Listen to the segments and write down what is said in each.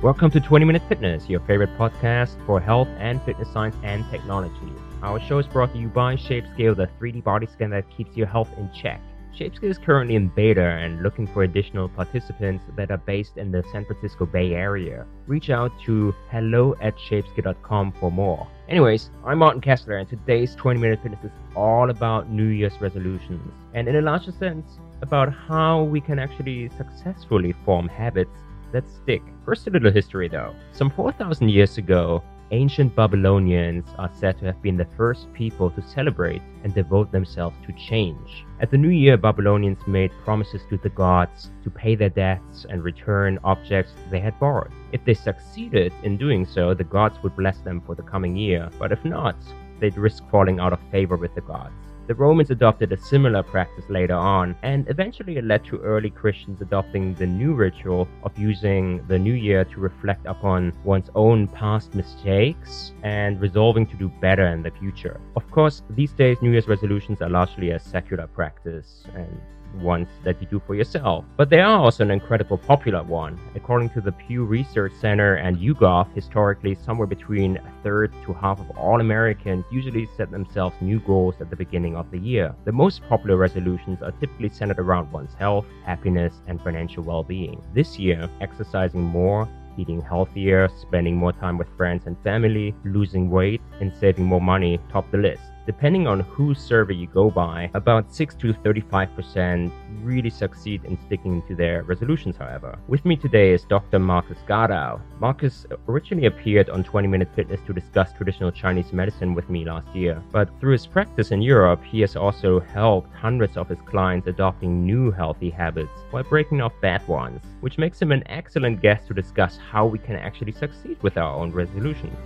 Welcome to 20 Minute Fitness, your favorite podcast for health and fitness science and technology. Our show is brought to you by ShapeScale, the 3D body scan that keeps your health in check. ShapeScale is currently in beta and looking for additional participants that are based in the San Francisco Bay Area. Reach out to hello at shapescale.com for more. Anyways, I'm Martin Kessler, and today's 20 Minute Fitness is all about New Year's resolutions, and in a larger sense, about how we can actually successfully form habits that stick. First, a little history though. Some 4,000 years ago, ancient Babylonians are said to have been the first people to celebrate and devote themselves to change. At the new year, Babylonians made promises to the gods to pay their debts and return objects they had borrowed. If they succeeded in doing so, the gods would bless them for the coming year, but if not, they'd risk falling out of favor with the gods. The Romans adopted a similar practice later on, and eventually it led to early Christians adopting the new ritual of using the new year to reflect upon one's own past mistakes and resolving to do better in the future. Of course, these days, New Year's resolutions are largely a secular practice, and ones that you do for yourself. But they are also an incredible popular one. According to the Pew Research Center and YouGov, historically, somewhere between a third to half of all Americans usually set themselves new goals at the beginning of the year. The most popular resolutions are typically centered around one's health, happiness, and financial well being. This year, exercising more eating healthier, spending more time with friends and family, losing weight, and saving more money top the list. Depending on whose survey you go by, about 6 to 35% really succeed in sticking to their resolutions, however. With me today is Dr. Marcus Gardau. Marcus originally appeared on 20 Minute Fitness to discuss traditional Chinese medicine with me last year, but through his practice in Europe, he has also helped hundreds of his clients adopting new healthy habits while breaking off bad ones, which makes him an excellent guest to discuss how we can actually succeed with our own resolutions.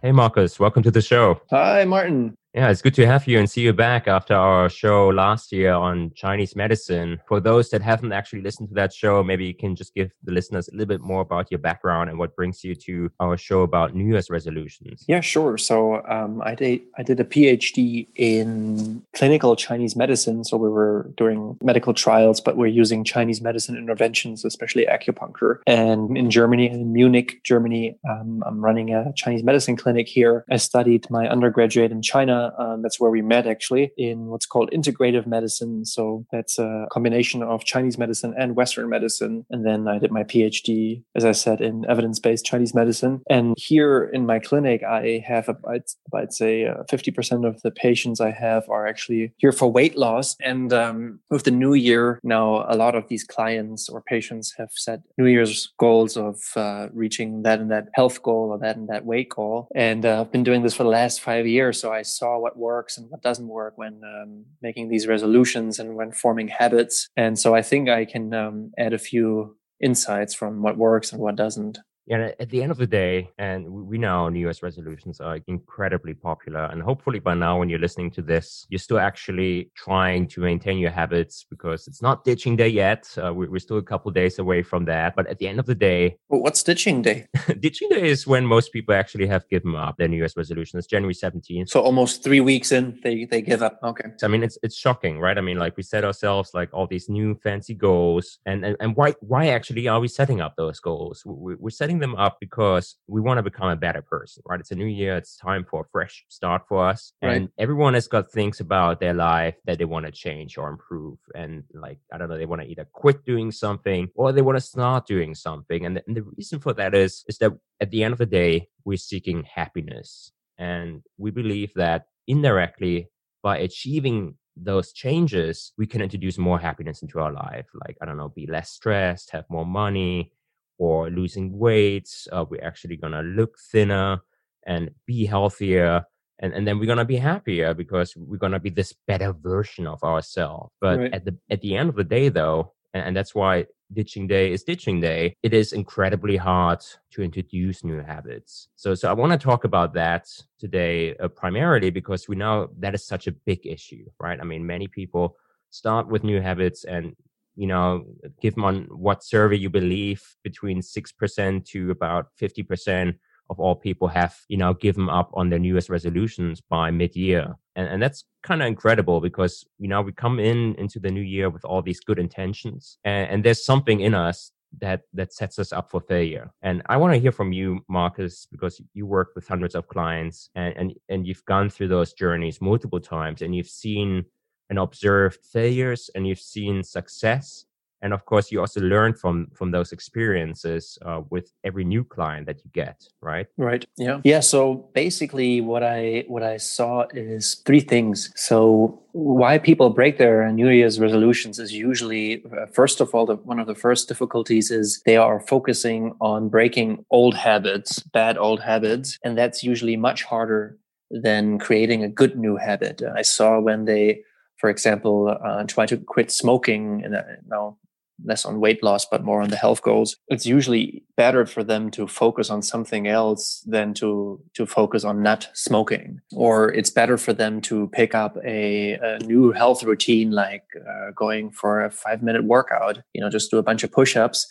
Hey, Marcus, welcome to the show. Hi, Martin. Yeah, it's good to have you and see you back after our show last year on Chinese medicine. For those that haven't actually listened to that show, maybe you can just give the listeners a little bit more about your background and what brings you to our show about New Year's resolutions. Yeah, sure. So um, I did I did a PhD in clinical Chinese medicine. So we were doing medical trials, but we're using Chinese medicine interventions, especially acupuncture. And in Germany, in Munich, Germany, um, I'm running a Chinese medicine clinic here. I studied my undergraduate in China um, that's where we met actually in what's called integrative medicine. So that's a combination of Chinese medicine and Western medicine. And then I did my PhD, as I said, in evidence based Chinese medicine. And here in my clinic, I have, I'd, I'd say, uh, 50% of the patients I have are actually here for weight loss. And um, with the new year, now a lot of these clients or patients have set New Year's goals of uh, reaching that and that health goal or that and that weight goal. And uh, I've been doing this for the last five years. So I saw saw what works and what doesn't work when um, making these resolutions and when forming habits. And so I think I can um, add a few insights from what works and what doesn't. Yeah, at the end of the day, and we know New Year's resolutions are incredibly popular. And hopefully by now, when you're listening to this, you're still actually trying to maintain your habits because it's not ditching day yet. Uh, we're still a couple days away from that. But at the end of the day, well, what's ditching day? ditching day is when most people actually have given up their New Year's resolution. It's January 17th. So almost three weeks in, they, they give up. Okay. I mean, it's it's shocking, right? I mean, like we set ourselves like all these new fancy goals. And, and, and why, why actually are we setting up those goals? We're setting them up because we want to become a better person, right? It's a new year. It's time for a fresh start for us. Right. And everyone has got things about their life that they want to change or improve. And like, I don't know, they want to either quit doing something or they want to start doing something. And the, and the reason for that is, is that at the end of the day, we're seeking happiness. And we believe that indirectly by achieving those changes, we can introduce more happiness into our life. Like, I don't know, be less stressed, have more money, or losing weight. Uh, we're actually going to look thinner and be healthier. And, and then we're going to be happier because we're going to be this better version of ourselves. But right. at the, at the end of the day, though, and, and that's why ditching day is ditching day, it is incredibly hard to introduce new habits. So, so I want to talk about that today uh, primarily because we know that is such a big issue, right? I mean, many people start with new habits and you know, give them on what survey you believe between 6% to about 50% of all people have, you know, given up on their New Year's resolutions by mid year. And, and that's kind of incredible because, you know, we come in into the new year with all these good intentions and, and there's something in us that that sets us up for failure and i want to hear from you marcus because you work with hundreds of clients and, and and you've gone through those journeys multiple times and you've seen and observed failures and you've seen success. And of course you also learn from from those experiences uh, with every new client that you get right? Right yeah. Yeah so basically what i what i saw is three things. So why people break their new year's resolutions is usually uh, first of all the, one of the first difficulties is they are focusing on breaking old habits bad old habits and that's usually much harder than creating a good new habit. I saw when they for example, uh, try to quit smoking, and uh, now less on weight loss, but more on the health goals. It's usually better for them to focus on something else than to to focus on not smoking. Or it's better for them to pick up a, a new health routine, like uh, going for a five minute workout. You know, just do a bunch of push ups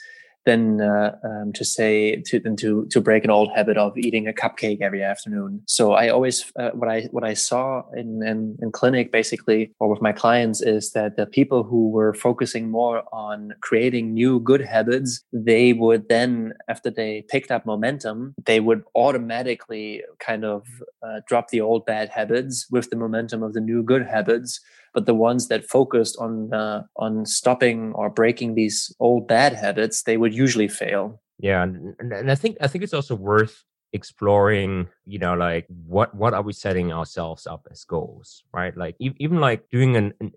than uh, um, to say to than to to break an old habit of eating a cupcake every afternoon. So I always uh, what I what I saw in, in, in clinic basically or with my clients is that the people who were focusing more on creating new good habits, they would then after they picked up momentum, they would automatically kind of uh, drop the old bad habits with the momentum of the new good habits but the ones that focused on uh, on stopping or breaking these old bad habits they would usually fail. Yeah and, and i think i think it's also worth exploring you know like what what are we setting ourselves up as goals right? Like even like doing an, an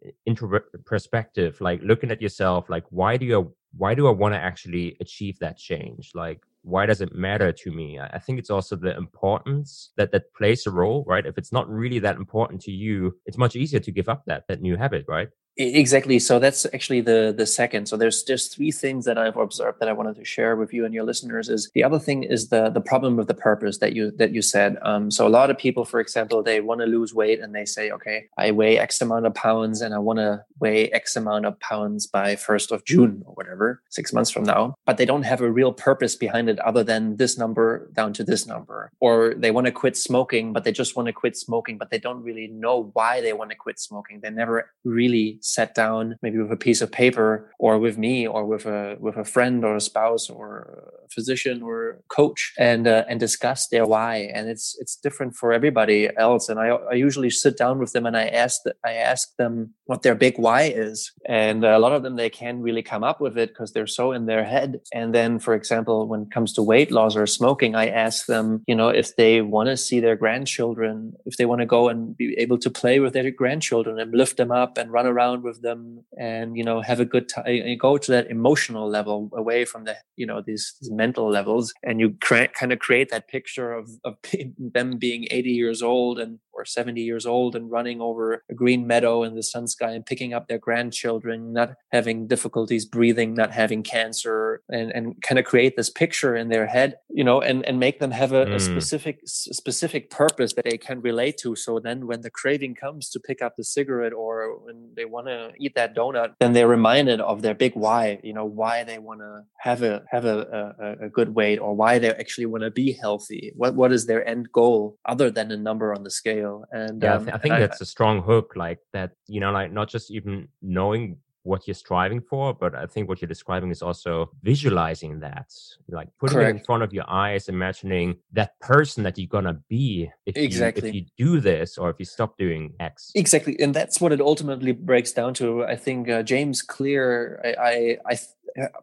perspective like looking at yourself like why do you why do i want to actually achieve that change? Like why does it matter to me? I think it's also the importance that that plays a role right? If it's not really that important to you it's much easier to give up that that new habit right Exactly. So that's actually the the second. So there's just three things that I've observed that I wanted to share with you and your listeners. Is the other thing is the the problem with the purpose that you that you said. Um, so a lot of people, for example, they want to lose weight and they say, okay, I weigh X amount of pounds and I want to weigh X amount of pounds by first of June or whatever, six months from now. But they don't have a real purpose behind it other than this number down to this number. Or they want to quit smoking, but they just want to quit smoking, but they don't really know why they want to quit smoking. They never really sat down maybe with a piece of paper or with me or with a with a friend or a spouse or a physician or coach and uh, and discuss their why. And it's it's different for everybody else. And I, I usually sit down with them and I ask that I ask them what their big why is. And a lot of them they can't really come up with it because they're so in their head. And then for example when it comes to weight loss or smoking I ask them you know if they want to see their grandchildren if they want to go and be able to play with their grandchildren and lift them up and run around with them and you know have a good time go to that emotional level away from the you know these, these mental levels and you cre- kind of create that picture of, of them being 80 years old and or 70 years old and running over a green meadow in the sun sky and picking up their grandchildren not having difficulties breathing not having cancer and and kind of create this picture in their head you know and and make them have a, mm. a specific specific purpose that they can relate to so then when the craving comes to pick up the cigarette or when they want to eat that donut, then they're reminded of their big why. You know why they want to have a have a, a, a good weight, or why they actually want to be healthy. What what is their end goal other than a number on the scale? And yeah, um, I, th- I think that's a strong hook. Like that, you know, like not just even knowing what you're striving for but i think what you're describing is also visualizing that like putting Correct. it in front of your eyes imagining that person that you're gonna be if exactly you, if you do this or if you stop doing x exactly and that's what it ultimately breaks down to i think uh, james clear i i, I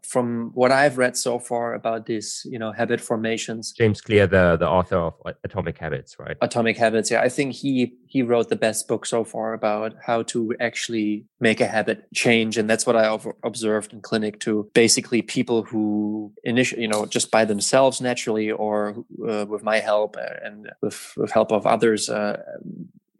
from what I've read so far about these, you know, habit formations. James Clear, the the author of Atomic Habits, right? Atomic Habits. Yeah, I think he he wrote the best book so far about how to actually make a habit change, and that's what I observed in clinic too. Basically, people who initially, you know, just by themselves naturally, or uh, with my help uh, and with with help of others, uh,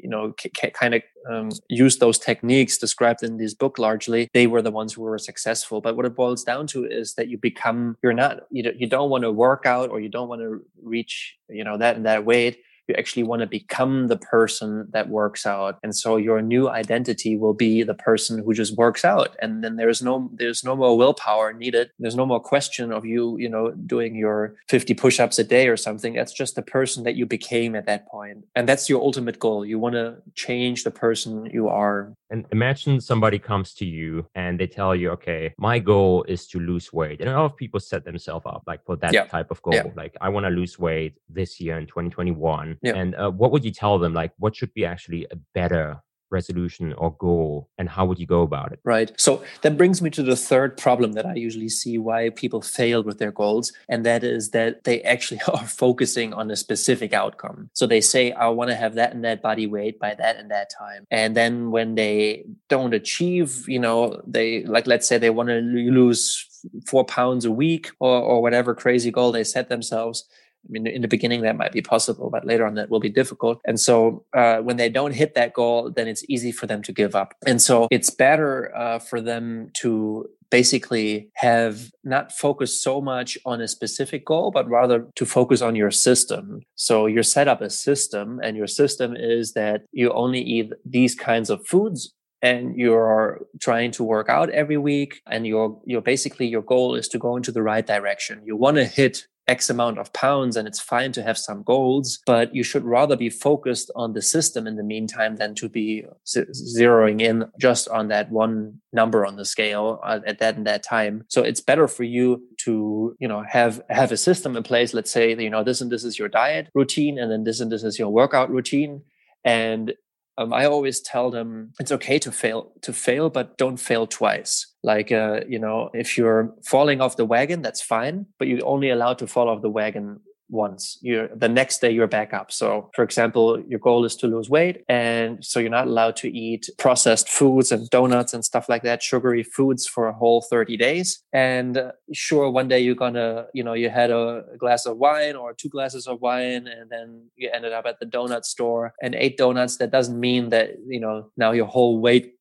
you know kind of um, use those techniques described in this book largely they were the ones who were successful. But what it boils down to is that you become you're not you, don't, you don't want to work out or you don't want to reach you know that and that weight you actually want to become the person that works out. And so your new identity will be the person who just works out. And then there's no there's no more willpower needed. There's no more question of you you know doing your 50 push-ups a day or something. That's just the person that you became at that point. And that's your ultimate goal. You want to change the person you are and imagine somebody comes to you and they tell you okay my goal is to lose weight and a lot of people set themselves up like for that yeah. type of goal yeah. like i want to lose weight this year in 2021 yeah. and uh, what would you tell them like what should be actually a better resolution or goal and how would you go about it? Right. So that brings me to the third problem that i usually see why people fail with their goals and that is that they actually are focusing on a specific outcome. So they say i want to have that and that body weight by that and that time. And then when they don't achieve you know they like let's say they want to lose four pounds a week or, or whatever crazy goal they set themselves I mean, in the beginning that might be possible, but later on that will be difficult. And so uh, when they don't hit that goal, then it's easy for them to give up. And so it's better uh, for them to basically have not focused so much on a specific goal, but rather to focus on your system. So you set up a system, and your system is that you only eat these kinds of foods and you're trying to work out every week and your your basically your goal is to go into the right direction you want to hit X amount of pounds and it's fine to have some goals, but you should rather be focused on the system in the meantime than to be zeroing in just on that one number on the scale uh, at that and that time. So it's better for you to, you know, have, have a system in place. Let's say, you know, this and this is your diet routine and then this and this is your workout routine. And um, I always tell them it's okay to fail, to fail, but don't fail twice. Like, uh, you know, if you're falling off the wagon, that's fine, but you're only allowed to fall off the wagon once. You're the next day you're back up. So for example your goal is to lose weight and so you're not allowed to eat processed foods and donuts and stuff like that sugary foods for a whole 30 days. And uh, sure one day you're gonna you know you had a glass of wine or two glasses of wine and then you ended up at the donut store. And ate donuts that doesn't mean that you know now your whole weight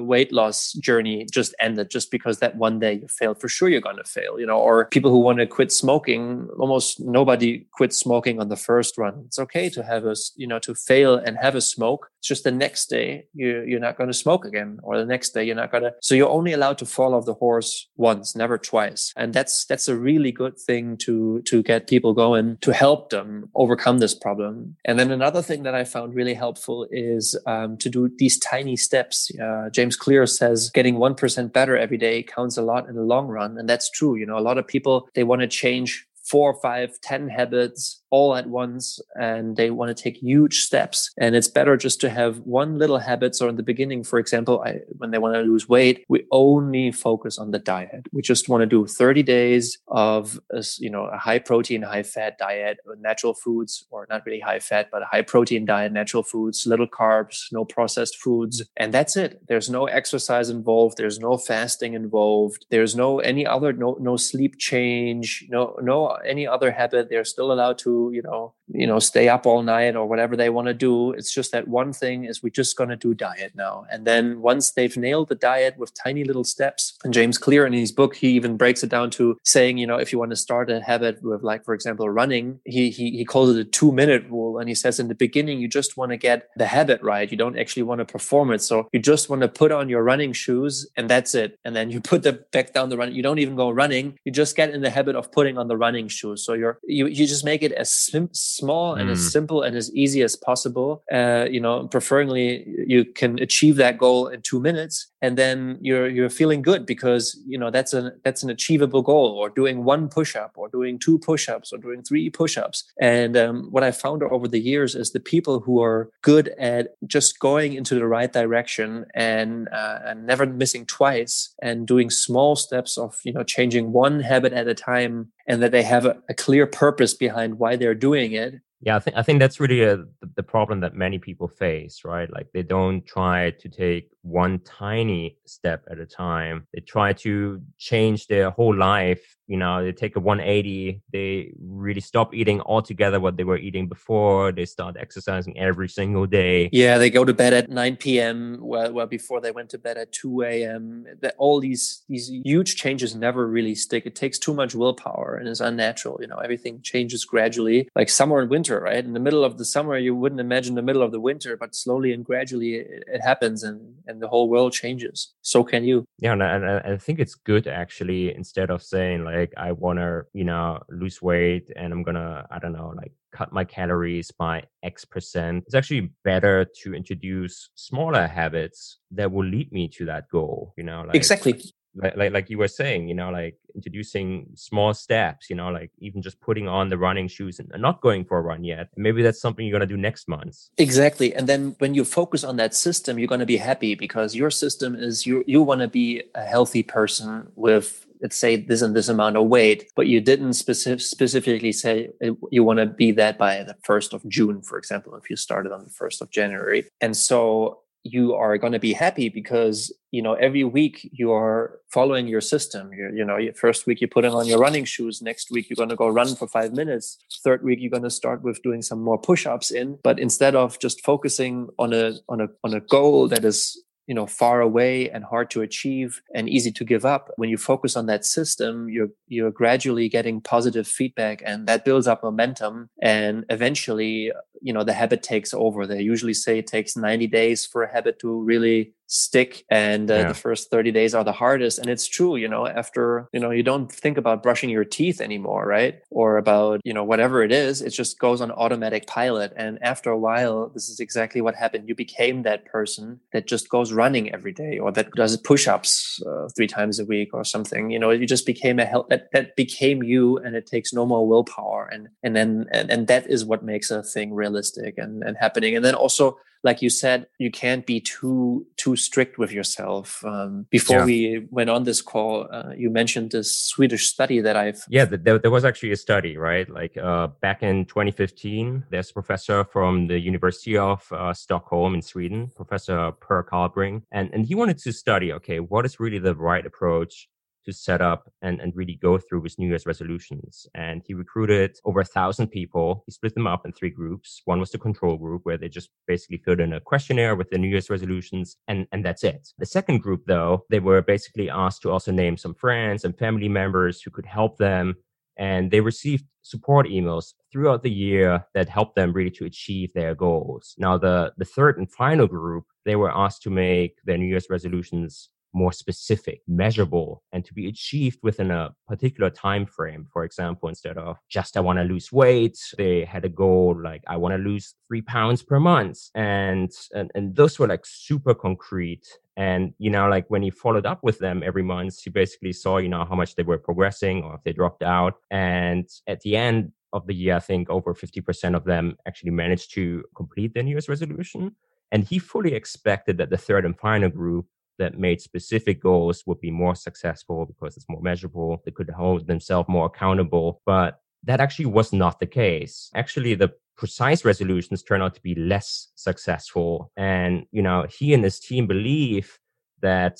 weight loss journey just ended just because that one day you failed for sure you're going to fail you know or people who want to quit smoking almost nobody quits smoking on the first run. It's okay to have a you know to fail and have a smoke. It's just the next day you you're not going to smoke again or the next day you're not going to so you're only allowed to fall off the horse once never twice. And that's that's a really good thing to to get people going to help them overcome this problem. And then another thing that i found really helpful is um, to do these tiny steps uh, uh, James Clear says getting 1% better every day counts a lot in the long run. And that's true. You know, a lot of people, they want to change four, five, ten habits all at once and they want to take huge steps. And it's better just to have one little habit. So in the beginning, for example, I, when they want to lose weight, we only focus on the diet. We just want to do 30 days of, a, you know, a high protein, high fat diet, natural foods, or not really high fat, but a high protein diet, natural foods, little carbs, no processed foods. And that's it. There's no exercise involved. There's no fasting involved. There's no any other, no, no sleep change, no, no any other habit. They're still allowed to you know you know stay up all night or whatever they want to do. It's just that one thing is we're just going to do diet now. And then once they've nailed the diet with tiny little steps and james clear in his book he even breaks it down to saying you know if you want to start a habit with like for example running he he, he calls it a two minute rule. And he says in the beginning you just want to get the habit right. You don't actually want to perform it. So you just want to put on your running shoes and that's it. And then you put the back down the run you don't even go running. You just get in the habit of putting on the running shoes. So you're you, you just make it as sim- small and mm. as simple and as easy as possible. Uh, you know, preferably you can achieve that goal in two minutes, and then you're you're feeling good because you know that's an that's an achievable goal. Or doing one push up, or doing two push ups, or doing three push ups. And um, what I found over the years is the people who are good at just going into the right direction and uh, and never missing twice, and doing small steps of you know changing one habit at a time and that they have a, a clear purpose behind why they're doing it. Yeah i think i think that's really a, the, the, problem that many people face right? Like they don't try to take one tiny step at a time. They try to change their whole life you know they take a 180 they really stop eating altogether what they were eating before they start exercising every single day. Yeah they go to bed at 9 p.m well, well before they went to bed at 2 a.m all these these huge changes never really stick. It takes too much willpower and it's unnatural you know everything changes gradually like summer and winter right? In the middle of the summer you wouldn't imagine the middle of the winter but slowly and gradually it, it happens and and the whole world changes so can you yeah and, and i think it's good actually instead of saying like like I want to, you know, lose weight and I'm going to, I don't know, like cut my calories by X percent. It's actually better to introduce smaller habits that will lead me to that goal, you know, like Exactly. Like, like like you were saying, you know, like introducing small steps, you know, like even just putting on the running shoes and not going for a run yet. Maybe that's something you're gonna do next month. Exactly. And then when you focus on that system, you're gonna be happy because your system is you you wanna be a healthy person with let's say this and this amount of weight, but you didn't specific, specifically say uh, you want to be that by the 1st of June, for example, if you started on the 1st of January. And so you are going to be happy because you know every week you are following your system. You you know first week you put it on your running shoes next week you're going to go run for five minutes third week you're going to start with doing some more push-ups in. But instead of just focusing on a on a on a goal that is you know far away and hard to achieve and easy to give up. When you focus on that system you're you're gradually getting positive feedback and that builds up momentum. And eventually you know the habit takes over. They usually say it takes 90 days for a habit to really stick and uh, yeah. the first 30 days are the hardest. And it's true you know after you know you don't think about brushing your teeth anymore right? Or about you know whatever it is it just goes on automatic pilot. And after a while this is exactly what happened. You became that person that just goes running every day or that does push-ups uh, three times a week or something. You know you just became a health that, that became you and it takes no more willpower. And and then and, and that is what makes a thing realistic and and happening. And then also like you said, you can't be too too strict with yourself. Um, before yeah. we went on this call, uh, you mentioned this Swedish study that I've yeah, there, there was actually a study, right? Like uh, back in 2015, there's a professor from the University of uh, Stockholm in Sweden, Professor Per Carlbring, and and he wanted to study, okay, what is really the right approach to set up and, and really go through his New Year's resolutions. And he recruited over a thousand people. He split them up in three groups. One was the control group where they just basically filled in a questionnaire with the New Year's resolutions and, and that's it. The second group though, they were basically asked to also name some friends and family members who could help them. And they received support emails throughout the year that helped them really to achieve their goals. Now, the, the third and final group, they were asked to make their New Year's resolutions more specific, measurable, and to be achieved within a particular time frame. For example, instead of just I want to lose weight, they had a goal like I want to lose three pounds per month. And, and and those were like super concrete. And you know, like when he followed up with them every month, he basically saw, you know, how much they were progressing or if they dropped out. And at the end of the year, I think over 50% of them actually managed to complete their New Year's resolution. And he fully expected that the third and final group that made specific goals would be more successful because it's more measurable. They could hold themselves more accountable. But that actually was not the case. Actually, the precise resolutions turned out to be less successful. And, you know, he and his team believe that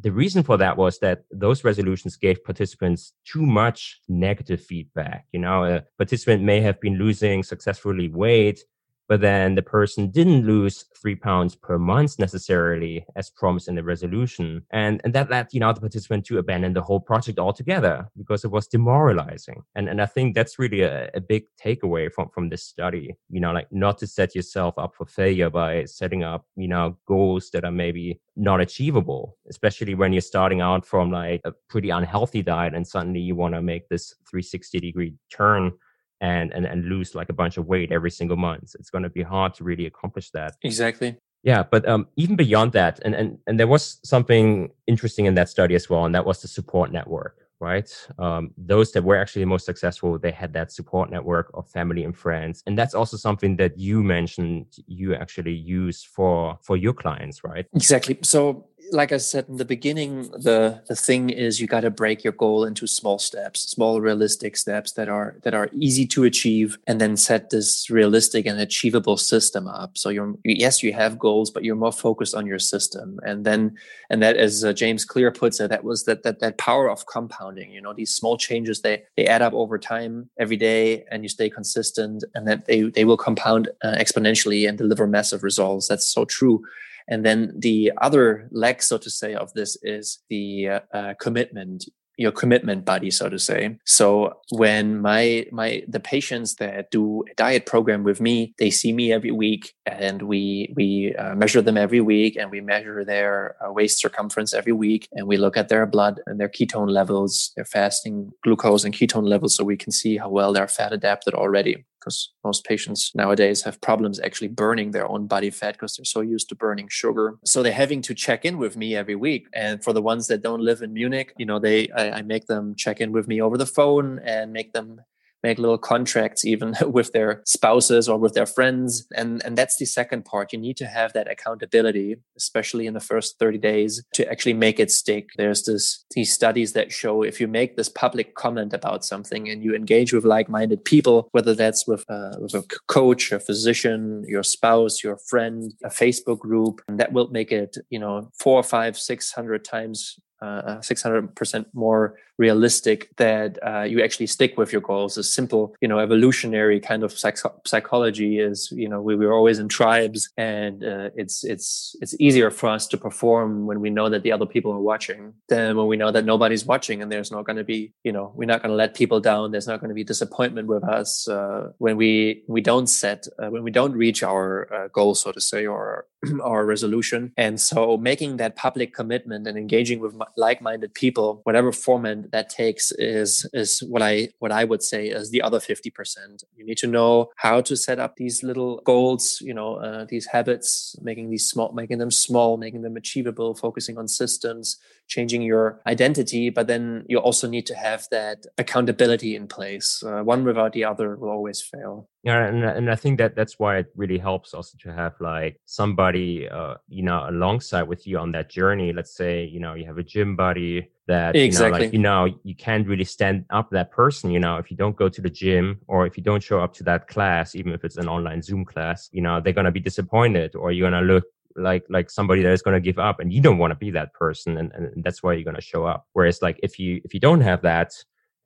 the reason for that was that those resolutions gave participants too much negative feedback. You know, a participant may have been losing successfully weight, but then the person didn't lose three pounds per month necessarily as promised in the resolution. And, and that led, you know, the participant to abandon the whole project altogether because it was demoralizing. And, and I think that's really a, a big takeaway from, from this study, you know, like not to set yourself up for failure by setting up, you know, goals that are maybe not achievable, especially when you're starting out from like a pretty unhealthy diet and suddenly you want to make this 360 degree turn and and and lose like a bunch of weight every single month. It's going to be hard to really accomplish that. Exactly. Yeah, but um, even beyond that, and, and and there was something interesting in that study as well, and that was the support network, right? Um, those that were actually the most successful, they had that support network of family and friends, and that's also something that you mentioned you actually use for for your clients, right? Exactly. So like I said in the beginning, the the thing is you got to break your goal into small steps, small realistic steps that are that are easy to achieve, and then set this realistic and achievable system up. So you're yes, you have goals, but you're more focused on your system, and then and that, as uh, James Clear puts it, that was that that that power of compounding. You know, these small changes they they add up over time, every day, and you stay consistent, and that they they will compound uh, exponentially and deliver massive results. That's so true. And then the other leg, so to say, of this is the uh, uh, commitment your commitment buddy so to say. So when my my the patients that do a diet program with me they see me every week and we we uh, measure them every week and we measure their uh, waist circumference every week and we look at their blood and their ketone levels their fasting glucose and ketone levels so we can see how well they're fat adapted already because most patients nowadays have problems actually burning their own body fat because they're so used to burning sugar. So they're having to check in with me every week. And for the ones that don't live in Munich, you know, they I, I make them check in with me over the phone and make them make little contracts even with their spouses or with their friends. And and that's the second part. You need to have that accountability especially in the first 30 days to actually make it stick. There's this these studies that show if you make this public comment about something and you engage with like-minded people whether that's with with a coach a physician your spouse your friend a facebook group that will make it you know four five six hundred times uh, 600% more realistic that uh, you actually stick with your goals. A simple, you know, evolutionary kind of psych- psychology is, you know, we were always in tribes, and uh, it's it's it's easier for us to perform when we know that the other people are watching than when we know that nobody's watching, and there's not going to be, you know, we're not going to let people down. There's not going to be disappointment with us uh, when we we don't set uh, when we don't reach our uh, goal, so to say, or our resolution. And so, making that public commitment and engaging with like-minded people, whatever format that takes is is what I what I would say is the other 50%. You need to know how to set up these little goals, you know, uh, these habits, making these small, making them small, making them achievable, focusing on systems, changing your identity. But then you also need to have that accountability in place. Uh, one without the other will always fail. Yeah, and and I think that that's why it really helps also to have like somebody, uh, you know, alongside with you on that journey. Let's say you know you have a gym buddy that exactly. you know, like you know you can't really stand up that person. You know, if you don't go to the gym or if you don't show up to that class, even if it's an online Zoom class, you know they're gonna be disappointed or you're gonna look like like somebody that is going to give up and you don't want to be that person and, and that's why you're going to show up. Whereas like if you if you don't have that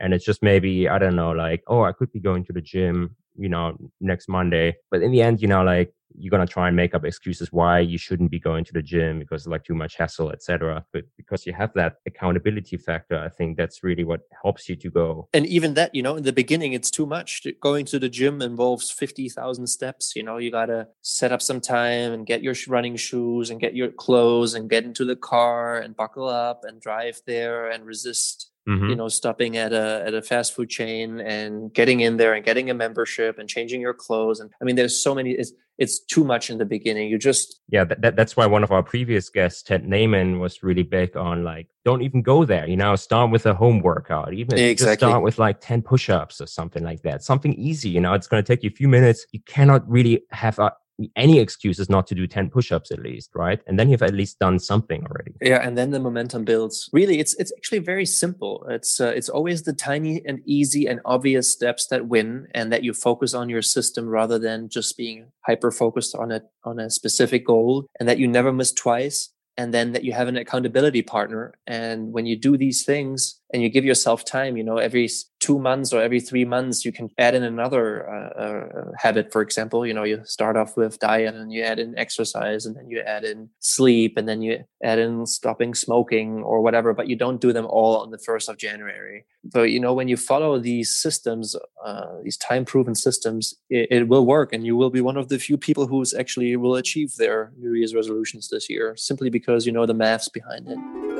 and it's just maybe i don't know like oh i could be going to the gym you know next monday. But in the end you know like you're to try and make up excuses why you shouldn't be going to the gym because like too much hassle etc but because you have that accountability factor i think that's really what helps you to go. And even that you know in the beginning it's too much. Going to the gym involves 50,000 steps. You know you got to set up some time and get your running shoes and get your clothes and get into the car and buckle up and drive there and resist Mm-hmm. you know stopping at a at a fast food chain and getting in there and getting a membership and changing your clothes and i mean there's so many it's it's too much in the beginning you just yeah that, that, that's why one of our previous guests ted naiman was really big on like don't even go there you know start with a home workout even exactly. just start with like 10 push-ups or something like that something easy you know it's going to take you a few minutes you cannot really have a, any excuses not to do 10 push-ups at least right? And then you've at least done something already. Yeah and then the momentum builds. Really it's it's actually very simple. It's uh, it's always the tiny and easy and obvious steps that win and that you focus on your system rather than just being hyper focused on a on a specific goal and that you never miss twice and then that you have an accountability partner. And when you do these things and you give yourself time you know every two months or every three months you can add in another uh, uh, habit for example you know you start off with diet and you add in exercise and then you add in sleep and then you add in stopping smoking or whatever but you don't do them all on the 1st of january. But you know when you follow these systems uh, these time proven systems it, it, will work and you will be one of the few people who's actually will achieve their new year's resolutions this year simply because you know the maths behind it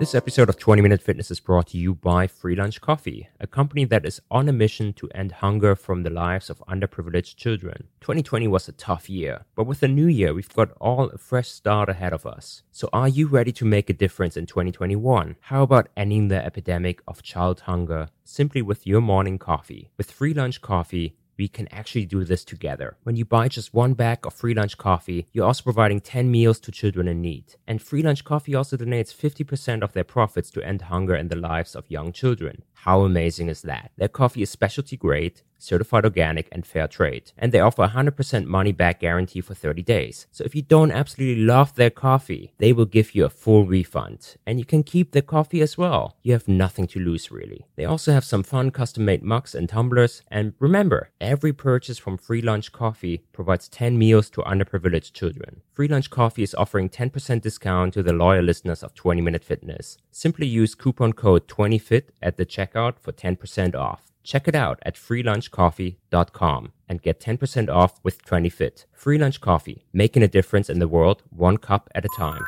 this episode of 20 Minute Fitness is brought to you by Free Lunch Coffee, a company that is on a mission to end hunger from the lives of underprivileged children. 2020 was a tough year, but with the new year, we've got all a fresh start ahead of us. So are you ready to make a difference in 2021? How about ending the epidemic of child hunger simply with your morning coffee? With Free Lunch Coffee, we can actually do this together. When you buy just one bag of free lunch coffee, you're also providing 10 meals to children in need. And free lunch coffee also donates 50% of their profits to end hunger in the lives of young children. How amazing is that? Their coffee is specialty grade, certified organic, and fair trade. And they offer a 100% money back guarantee for 30 days. So if you don't absolutely love their coffee, they will give you a full refund. And you can keep the coffee as well. You have nothing to lose, really. They also have some fun custom made mugs and tumblers. And remember, every purchase from Free Lunch Coffee provides 10 meals to underprivileged children. Free Lunch Coffee is offering 10% discount to the loyal listeners of 20 Minute Fitness. Simply use coupon code 20FIT at the checkout for 10% off. Check it out at freelunchcoffee.com and get 10% off with 20fit. Free Lunch Coffee, making a difference in the world one cup at a time.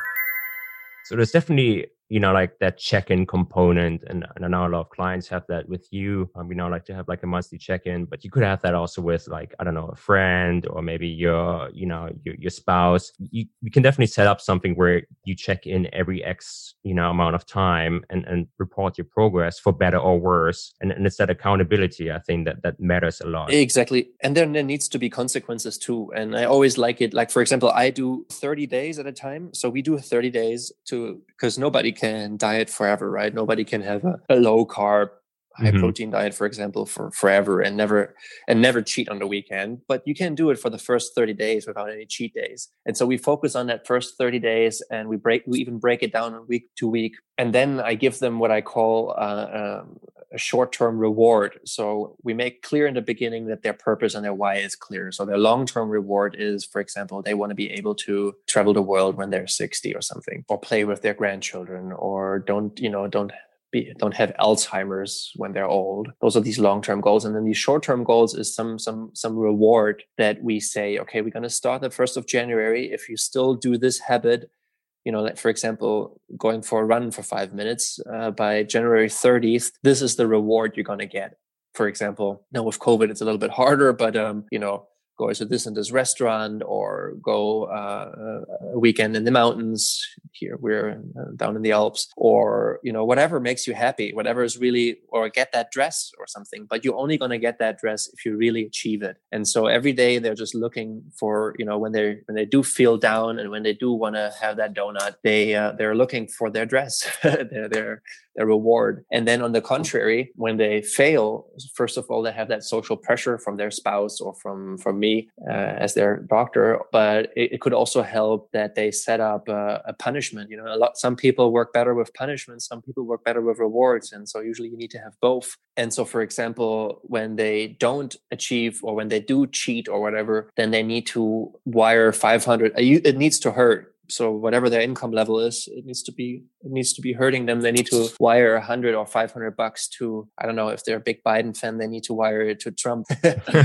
So there's definitely you know like that check-in component and, and i know a lot of clients have that with you. Um, you know like to have like a monthly check-in but you could have that also with like i don't know a friend or maybe your you know your, your spouse. You, you can definitely set up something where you check in every x you know amount of time and, and report your progress for better or worse. And, and it's that accountability i think that that matters a lot. Exactly. And then there needs to be consequences too. And i always like it like for example i do 30 days at a time. So we do 30 days to because nobody can diet forever, right? Nobody can have a, a low carb, high mm-hmm. protein diet, for example, for forever and never and never cheat on the weekend. But you can do it for the first 30 days without any cheat days. And so we focus on that first 30 days and we break we even break it down week to week. And then I give them what I call uh, um, a short-term reward. So we make clear in the beginning that their purpose and their why is clear. So their long-term reward is, for example, they want to be able to travel the world when they're 60 or something, or play with their grandchildren, or don't, you know, don't be, don't have Alzheimer's when they're old. Those are these long-term goals, and then these short-term goals is some some some reward that we say, okay, we're going to start the first of January. If you still do this habit you know, like for example, going for a run for five minutes uh, by January 30th, this is the reward you're going to get. For example, now with COVID, it's a little bit harder, but um, you know, go to this and this restaurant or go uh, a weekend in the mountains here we're uh, down in the alps or you know whatever makes you happy whatever is really or get that dress or something but you're only going to get that dress if you really achieve it. And so every day they're just looking for you know when they when they do feel down and when they do want to have that donut they uh, they're looking for their dress their, their their reward. And then on the contrary when they fail first of all they have that social pressure from their spouse or from from me me uh, as their doctor, but it, it, could also help that they set up a, a, punishment. You know, a lot some people work better with punishment, some people work better with rewards, and so usually you need to have both. And so, for example, when they don't achieve or when they do cheat or whatever, then they need to wire 500. Uh, it needs to hurt so whatever their income level is it needs to be it needs to be hurting them. They need to wire a 100 or 500 bucks to i don't know if they're a big biden fan they need to wire it to trump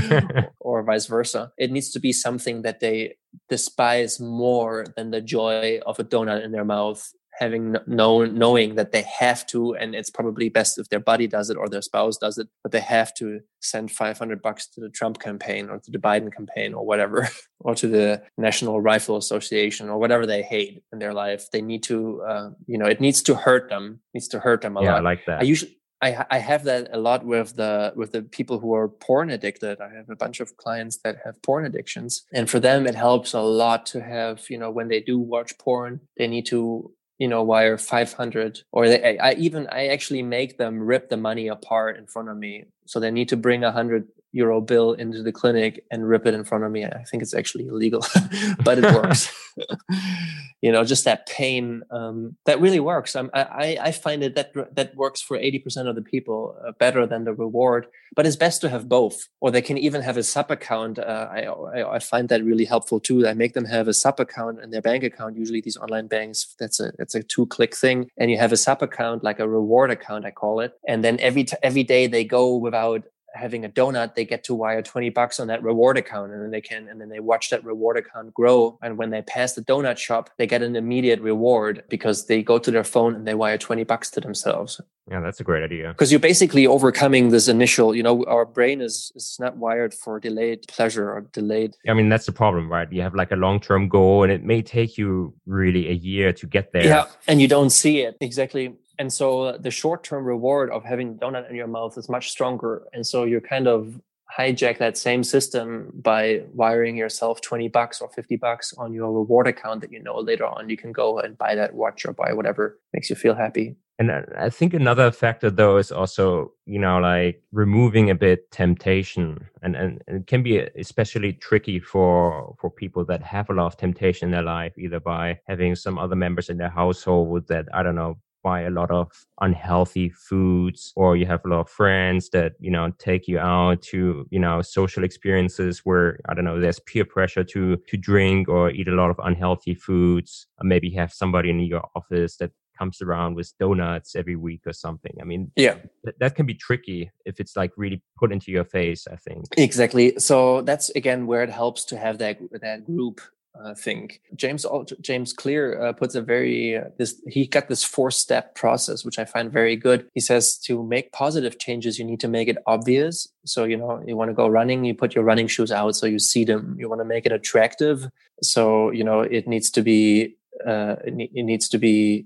or vice versa. It needs to be something that they despise more than the joy of a donut in their mouth having known knowing that they have to and it's probably best if their buddy does it or their spouse does it but they have to send 500 bucks to the trump campaign or to the biden campaign or whatever or to the national rifle association or whatever they hate in their life. They need to uh, you know it needs to hurt them needs to hurt them a yeah, lot. i like that. I usually I, I have that a lot with the with the people who are porn addicted. I have a bunch of clients that have porn addictions, and for them it helps a lot to have you know when they do watch porn, they need to you know wire 500 or they, i even i actually make them rip the money apart in front of me. So they need to bring a hundred euro bill into the clinic and rip it in front of me. I think it's actually illegal, but it works. you know, just that pain um, that really works. Um, I, I find it that that works for eighty percent of the people uh, better than the reward. But it's best to have both, or they can even have a sub account. Uh, I, I, I find that really helpful too. I make them have a sub account in their bank account. Usually, these online banks that's a that's a two click thing, and you have a sub account like a reward account, I call it. And then every t- every day they go without having a donut, they get to wire 20 bucks on that reward account and then they can, and then they watch that reward account grow. And when they pass the donut shop, they get an immediate reward because they go to their phone and they wire 20 bucks to themselves. Yeah, that's a great idea. Because you're basically overcoming this initial, you know, our brain is, is not wired for delayed pleasure or delayed. I mean, that's the problem, right? You have like a long term goal and it may take you really a year to get there. Yeah. And you don't see it. Exactly and so the short term reward of having donut in your mouth is much stronger and so you're kind of hijack that same system by wiring yourself 20 bucks or 50 bucks on your reward account that you know later on you can go and buy that watch or buy whatever makes you feel happy. And I think another factor though is also, you know, like removing a bit temptation and, and, and it can be especially tricky for, for people that have a lot of temptation in their life, either by having some other members in their household that, I don't know, buy a lot of unhealthy foods or you have a lot of friends that you know take you out to you know social experiences where i don't know there's peer pressure to to drink or eat a lot of unhealthy foods. Or maybe have somebody in your office that comes around with donuts every week or something. I mean yeah. th- that can be tricky if it's like really put into your face i think. Exactly. So that's again where it helps to have that that group I think James James Clear uh, puts a very uh, this he got this four step process which I find very good. He says to make positive changes you need to make it obvious. So you know you want to go running, you put your running shoes out so you see them. You want to make it attractive, so you know it needs to be uh, it, ne- it needs to be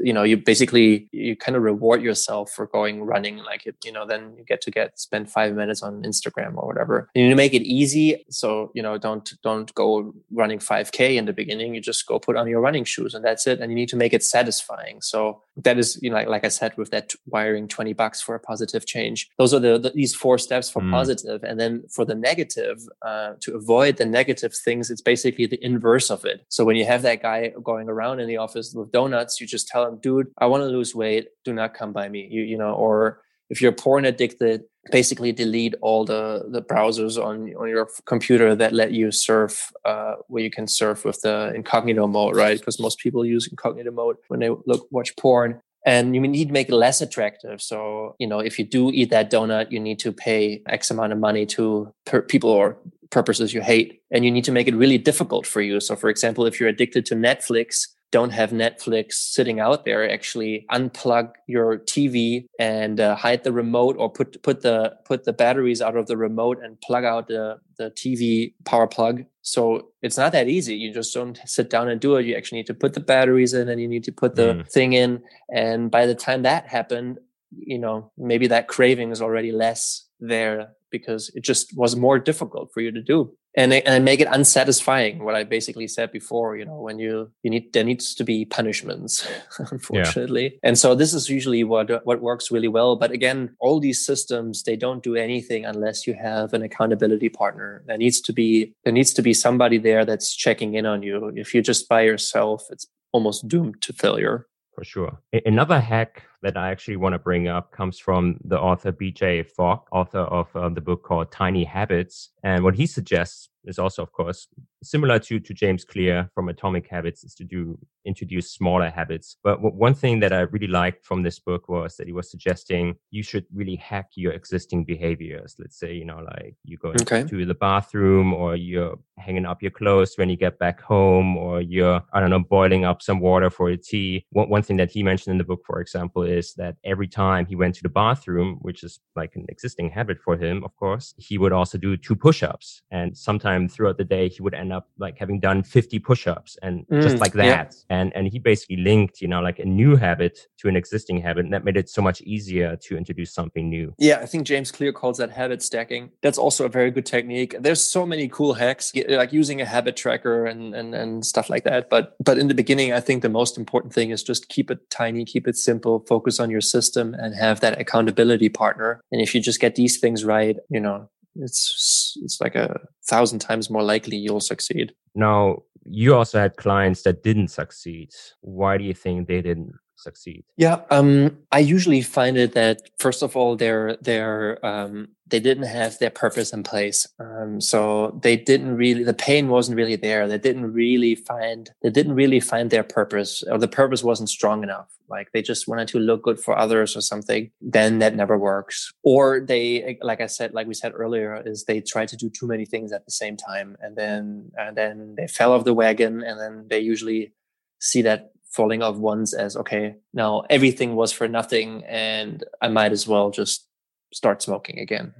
you know you basically you kind of reward yourself for going running like it you know then you get to get spend five minutes on instagram or whatever you need to make it easy so you know don't don't go running 5k in the beginning you just go put on your running shoes and that's it and you need to make it satisfying so that is you know like, like i said with that wiring 20 bucks for a positive change those are the, the these four steps for mm. positive. and then for the negative uh, to avoid the negative things it's basically the inverse of it so when you have that guy going around in the office with donuts you just tell them, dude, I want to lose weight. Do not come by me. You, you know, or if you're porn addicted, basically delete all the, the browsers on, on your computer that let you surf, uh, where you can surf with the incognito mode, right? Because most people use incognito mode when they look, watch porn and you need to make it less attractive. So, you know, if you do eat that donut, you need to pay X amount of money to people or purposes you hate, and you need to make it really difficult for you. So, for example, if you're addicted to Netflix, don't have Netflix sitting out there, actually unplug your TV and uh, hide the remote or put put the put the batteries out of the remote and plug out the the TV power plug. So it's not that easy. You just don't sit down and do it. You actually need to put the batteries in and you need to put the mm. thing in. And by the time that happened, you know, maybe that craving is already less there because it just was more difficult for you to do. And and make it unsatisfying what i basically said before you know when you you need there needs to be punishments unfortunately. Yeah. and so this is usually what what works really well. But again all these systems they don't do anything unless you have an accountability partner. There needs to be there needs to be somebody there that's checking in on you. If you're just by yourself it's almost doomed to failure. For sure. Another hack that I actually want to bring up comes from the author BJ Fogg, author of um, the book called Tiny Habits. And what he suggests is also, of course, similar to, to James Clear from Atomic Habits is to do introduce smaller habits. But w- one thing that I really liked from this book was that he was suggesting you should really hack your existing behaviors. Let's say, you know, like you go okay. to the bathroom or you're hanging up your clothes when you get back home or you're, I don't know, boiling up some water for a tea. One, one thing that he mentioned in the book, for example, is that every time he went to the bathroom, which is like an existing habit for him, of course, he would also do two push-ups. And sometime throughout the day, he would end up like having done 50 push-ups and mm, just like that. Yeah. And, and he basically linked, you know, like a new habit to an existing habit. And that made it so much easier to introduce something new. Yeah. I think James Clear calls that habit stacking. That's also a very good technique. There's so many cool hacks, like using a habit tracker and, and, and stuff like that. But, but in the beginning, I think the most important thing is just keep it tiny, keep it simple, focus on your system and have that accountability partner. And if you just get these things right, you know, it's it's like a thousand times more likely you'll succeed. Now, you also had clients that didn't succeed. Why do you think they didn't succeed? Yeah, um, I usually find it that first of all, they're they're um, they didn't have their purpose in place. Um, so they didn't really, the pain wasn't really there. They didn't really find, they didn't really find their purpose or the purpose wasn't strong enough. Like they just wanted to look good for others or something. Then that never works. Or they, like I said, like we said earlier, is they try to do too many things at the same time. And then, and then they fell off the wagon and then they usually see that falling off once as, okay, now everything was for nothing and I might as well just start smoking again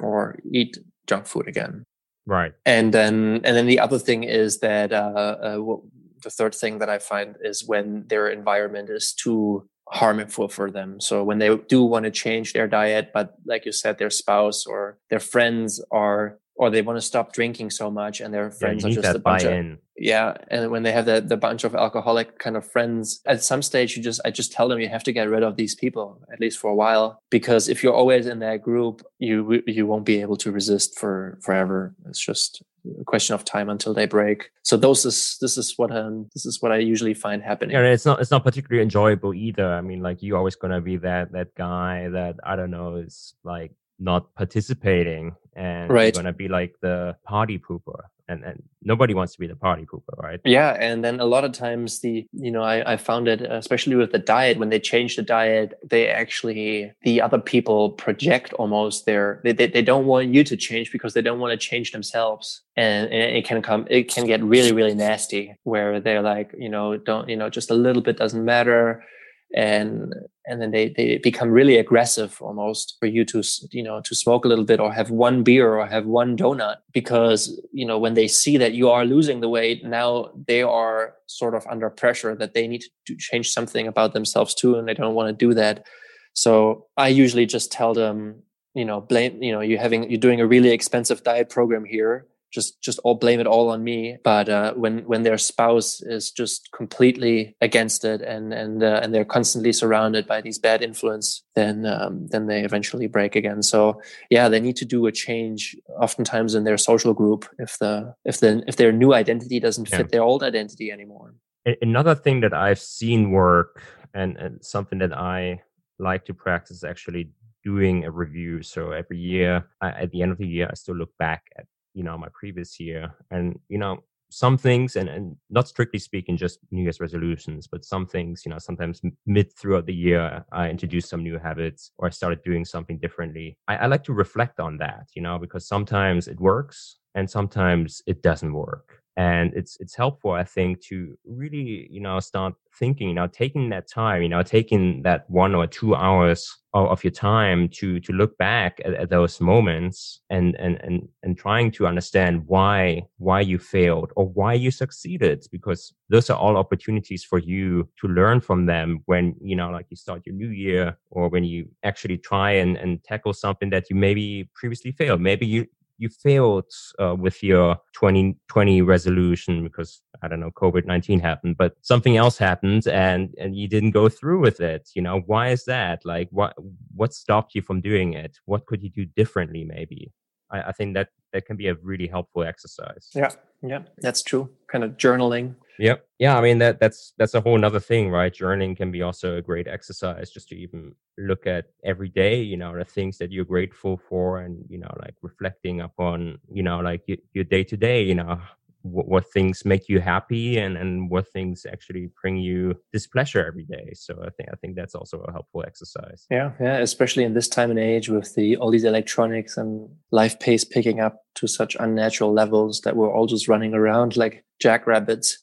or eat junk food again. Right. And then, and then the other thing is that uh, uh, the third thing that I find is when their environment is too harmful for them. So when they do want to change their diet, but like you said, their spouse or their friends are or they want to stop drinking so much and their friends yeah, are just a bunch buy-in. of yeah and when they have the, the bunch of alcoholic kind of friends at some stage you just i just tell them you have to get rid of these people at least for a while because if you're always in that group you you won't be able to resist for forever. It's just a question of time until they break. So those is this is what um this is what i usually find happening. Yeah it's not it's not particularly enjoyable either. I mean like you're always gonna be that that guy that i don't know is like not participating and right. you're gonna be like the party pooper and, and nobody wants to be the party pooper right yeah and then a lot of times the you know I, I found it especially with the diet when they change the diet they actually the other people project almost their they, they, they don't want you to change because they don't want to change themselves and, and it can come it can get really really nasty where they're like you know don't you know just a little bit doesn't matter and and then they they become really aggressive almost for you to you know to smoke a little bit or have one beer or have one donut because you know when they see that you are losing the weight now they are sort of under pressure that they need to change something about themselves too and they don't want to do that. So i usually just tell them you know blame you know you're having you're doing a really expensive diet program here just just all blame it all on me but uh, when when their spouse is just completely against it and and uh, and they're constantly surrounded by these bad influence then um, then they eventually break again so yeah they need to do a change oftentimes in their social group if the if the if their new identity doesn't fit yeah. their old identity anymore another thing that i've seen work and, and something that i like to practice actually doing a review. So every year, I, at the end of the year, I still look back at you know my previous year and you know some things and, and not strictly speaking just new year's resolutions but some things you know sometimes mid throughout the year i introduced some new habits or i started doing something differently. I, I like to reflect on that you know because sometimes it works and sometimes it doesn't work and it's it's helpful i think to really you know start thinking you know taking that time you know taking that one or two hours of, of your time to to look back at, at, those moments and and and and trying to understand why why you failed or why you succeeded because those are all opportunities for you to learn from them when you know like you start your new year or when you actually try and, and tackle something that you maybe previously failed. Maybe you you failed uh, with your 2020 resolution because I don't know COVID 19 happened, but something else happened and and you didn't go through with it. You know why is that? Like what what stopped you from doing it? What could you do differently? Maybe I, I think that that can be a really helpful exercise. Yeah, yeah, that's true. Kind of journaling Yep. Yeah. I mean that that's that's a whole other thing, right? Journaling can be also a great exercise just to even look at every day, you know, the things that you're grateful for, and you know, like reflecting upon, you know, like your, day to day, you know, what, what, things make you happy and and what things actually bring you displeasure every day. So I think I think that's also a helpful exercise. Yeah. Yeah. Especially in this time and age with the all these electronics and life pace picking up to such unnatural levels that we're all just running around like jackrabbits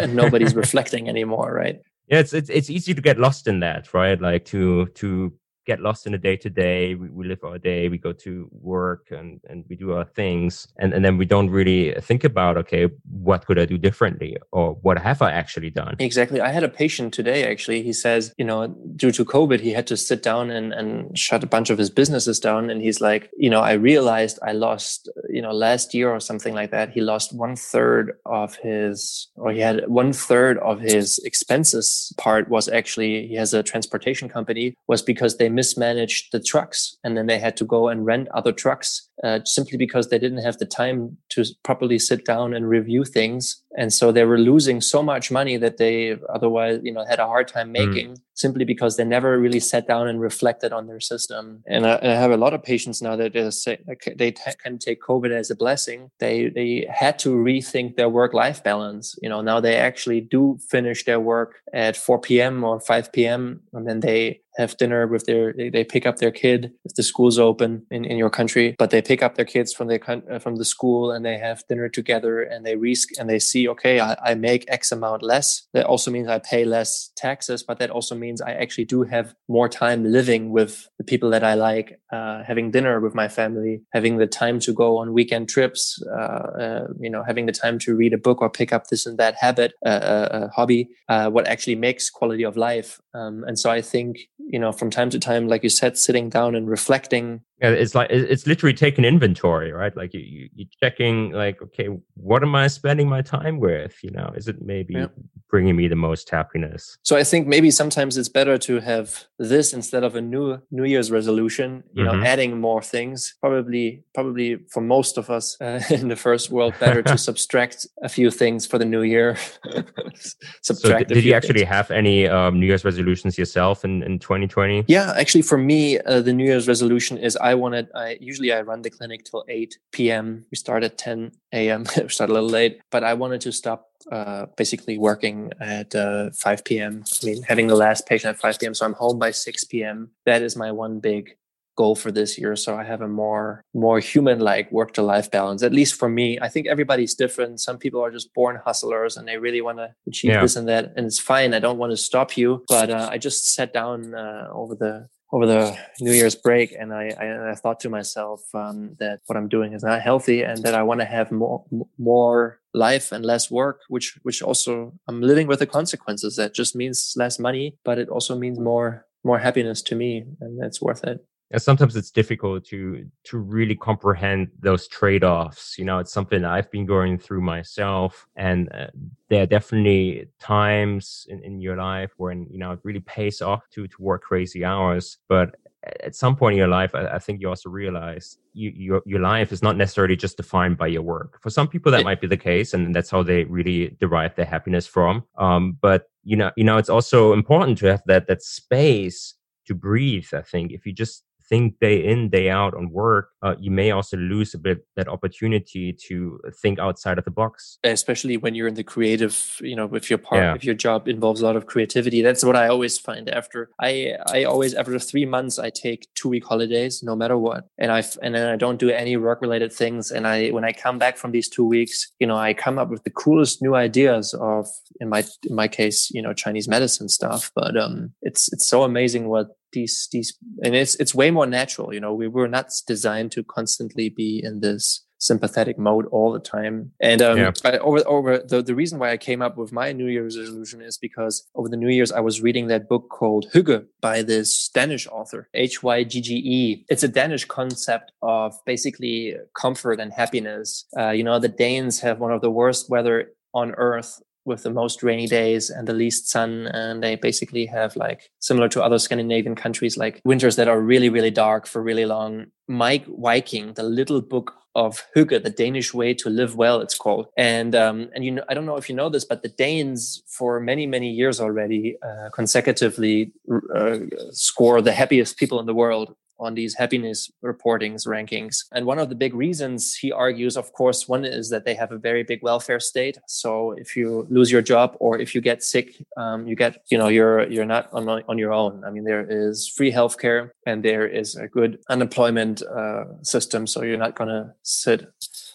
and nobody's reflecting anymore, right? Yeah, it's, it's it's easy to get lost in that, right? Like to to get lost in the day to day. We live our day, we go to work and, and we do our things. And, and then we don't really think about, okay, what could I do differently? Or what have I actually done? Exactly. I had a patient today, actually. He says, you know, due to COVID, he had to sit down and, and shut a bunch of his businesses down. And he's like, you know, I realized I lost, you know, last year or something like that, he lost one third of his, or he had one third of his expenses part was actually, he has a transportation company, was because they mismanaged the trucks and then they had to go and rent other trucks uh, simply because they didn't have the time to properly sit down and review things and so they were losing so much money that they otherwise you know had a hard time hmm. making mm. simply because they never really sat down and reflected on their system and I, and I have a lot of patients now that say they t- can take covid as a blessing they they had to rethink their work life balance you know now they actually do finish their work at 4 p.m or 5 p.m and then they have dinner with their they, they pick up their kid if the school's open in, in your country but they pick up their kids from the uh, from the school and they have dinner together and they risk and they see okay I, I make x amount less. That also means i pay less taxes but that also means i actually do have more time living with the people that i like uh, having dinner with my family having the time to go on weekend trips uh, uh you know having the time to read a book or pick up this and that habit uh, hobby what actually makes quality of life. Um, and so i think you know from time to time like you said sitting down and reflecting it's like it's literally taking inventory right like you, you you're checking like okay what am i spending my time with you know is it maybe yeah. bringing me the most happiness so i think maybe sometimes it's better to have this instead of a new new year's resolution you mm-hmm. know adding more things probably probably for most of us uh, in the first world better to subtract a few things for the new year subtract so did you actually things. have any um, new year's resolutions yourself in, in 2020 yeah actually for me uh, the new year's resolution is I wanted, I usually I run the clinic till 8 p.m. We start at 10 a.m. we start a little late, but I wanted to stop uh, basically working at uh, 5 p.m. I mean, having the last patient at 5 p.m. So I'm home by 6 p.m. That is my one big goal for this year so i have a more more human like work to life balance at least for me i think everybody's different some people are just born hustlers and they really want to achieve yeah. this and that and it's fine i don't want to stop you but uh, i just sat down uh, over the over the New Year's break, and I, I, I thought to myself um, that what I'm doing is not healthy, and that I want to have more more life and less work, which which also I'm living with the consequences. That just means less money, but it also means more more happiness to me, and that's worth it and sometimes it's difficult to to really comprehend those trade-offs you know it's something i've been going through myself and uh, there are definitely times in, in your life when you know it really pays off to to work crazy hours but at some point in your life, I, I think you also realize you, your your life is not necessarily just defined by your work. For some people, that might be the case, and that's how they really derive their happiness from. Um, but you know, you know, it's also important to have that that space to breathe. I think if you just think day in day out on work uh, you may also lose a bit that opportunity to think outside of the box. Especially when you're in the creative you know if your part yeah. if your job involves a lot of creativity. That's what i always find after i i always after three months i take two week holidays no matter what. And i and then i don't do any work related things. And i when i come back from these two weeks you know i come up with the coolest new ideas of in my in my case you know chinese medicine stuff. But um it's it's so amazing what these these and it's it's way more natural you know we were not designed to constantly be in this sympathetic mode all the time. And um yeah. I, over over the, the reason why i came up with my new year's resolution is because over the new year's i was reading that book called hygge by this danish author h-y-g-g-e it's a danish concept of basically comfort and happiness. Uh, you know the danes have one of the worst weather on earth with the most rainy days and the least sun. And they basically have like similar to other Scandinavian countries, like winters that are really, really dark for really long. Meik Wiking, the little book of Hygge, the Danish way to live well, it's called. And um, and you know, I don't know if you know this, but the Danes for many many years already uh, consecutively uh, score the happiest people in the world on these happiness reportings rankings. And one of the big reasons he argues, of course, one is that they have a very big welfare state. So if you lose your job or if you get sick, um, you get, you know, you're you're not on on your own. I mean, there is free healthcare and there is a good unemployment uh, system. So you're not going to sit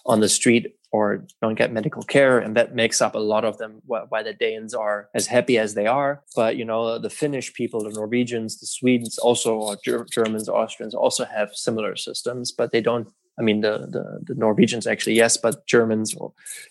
on the street or don't get medical care and that makes up a lot of them why the danes are as happy as they are. But you know the finnish people the norwegians the swedes also or germans austrians also have similar systems but they don't i mean the the, the norwegians actually yes but germans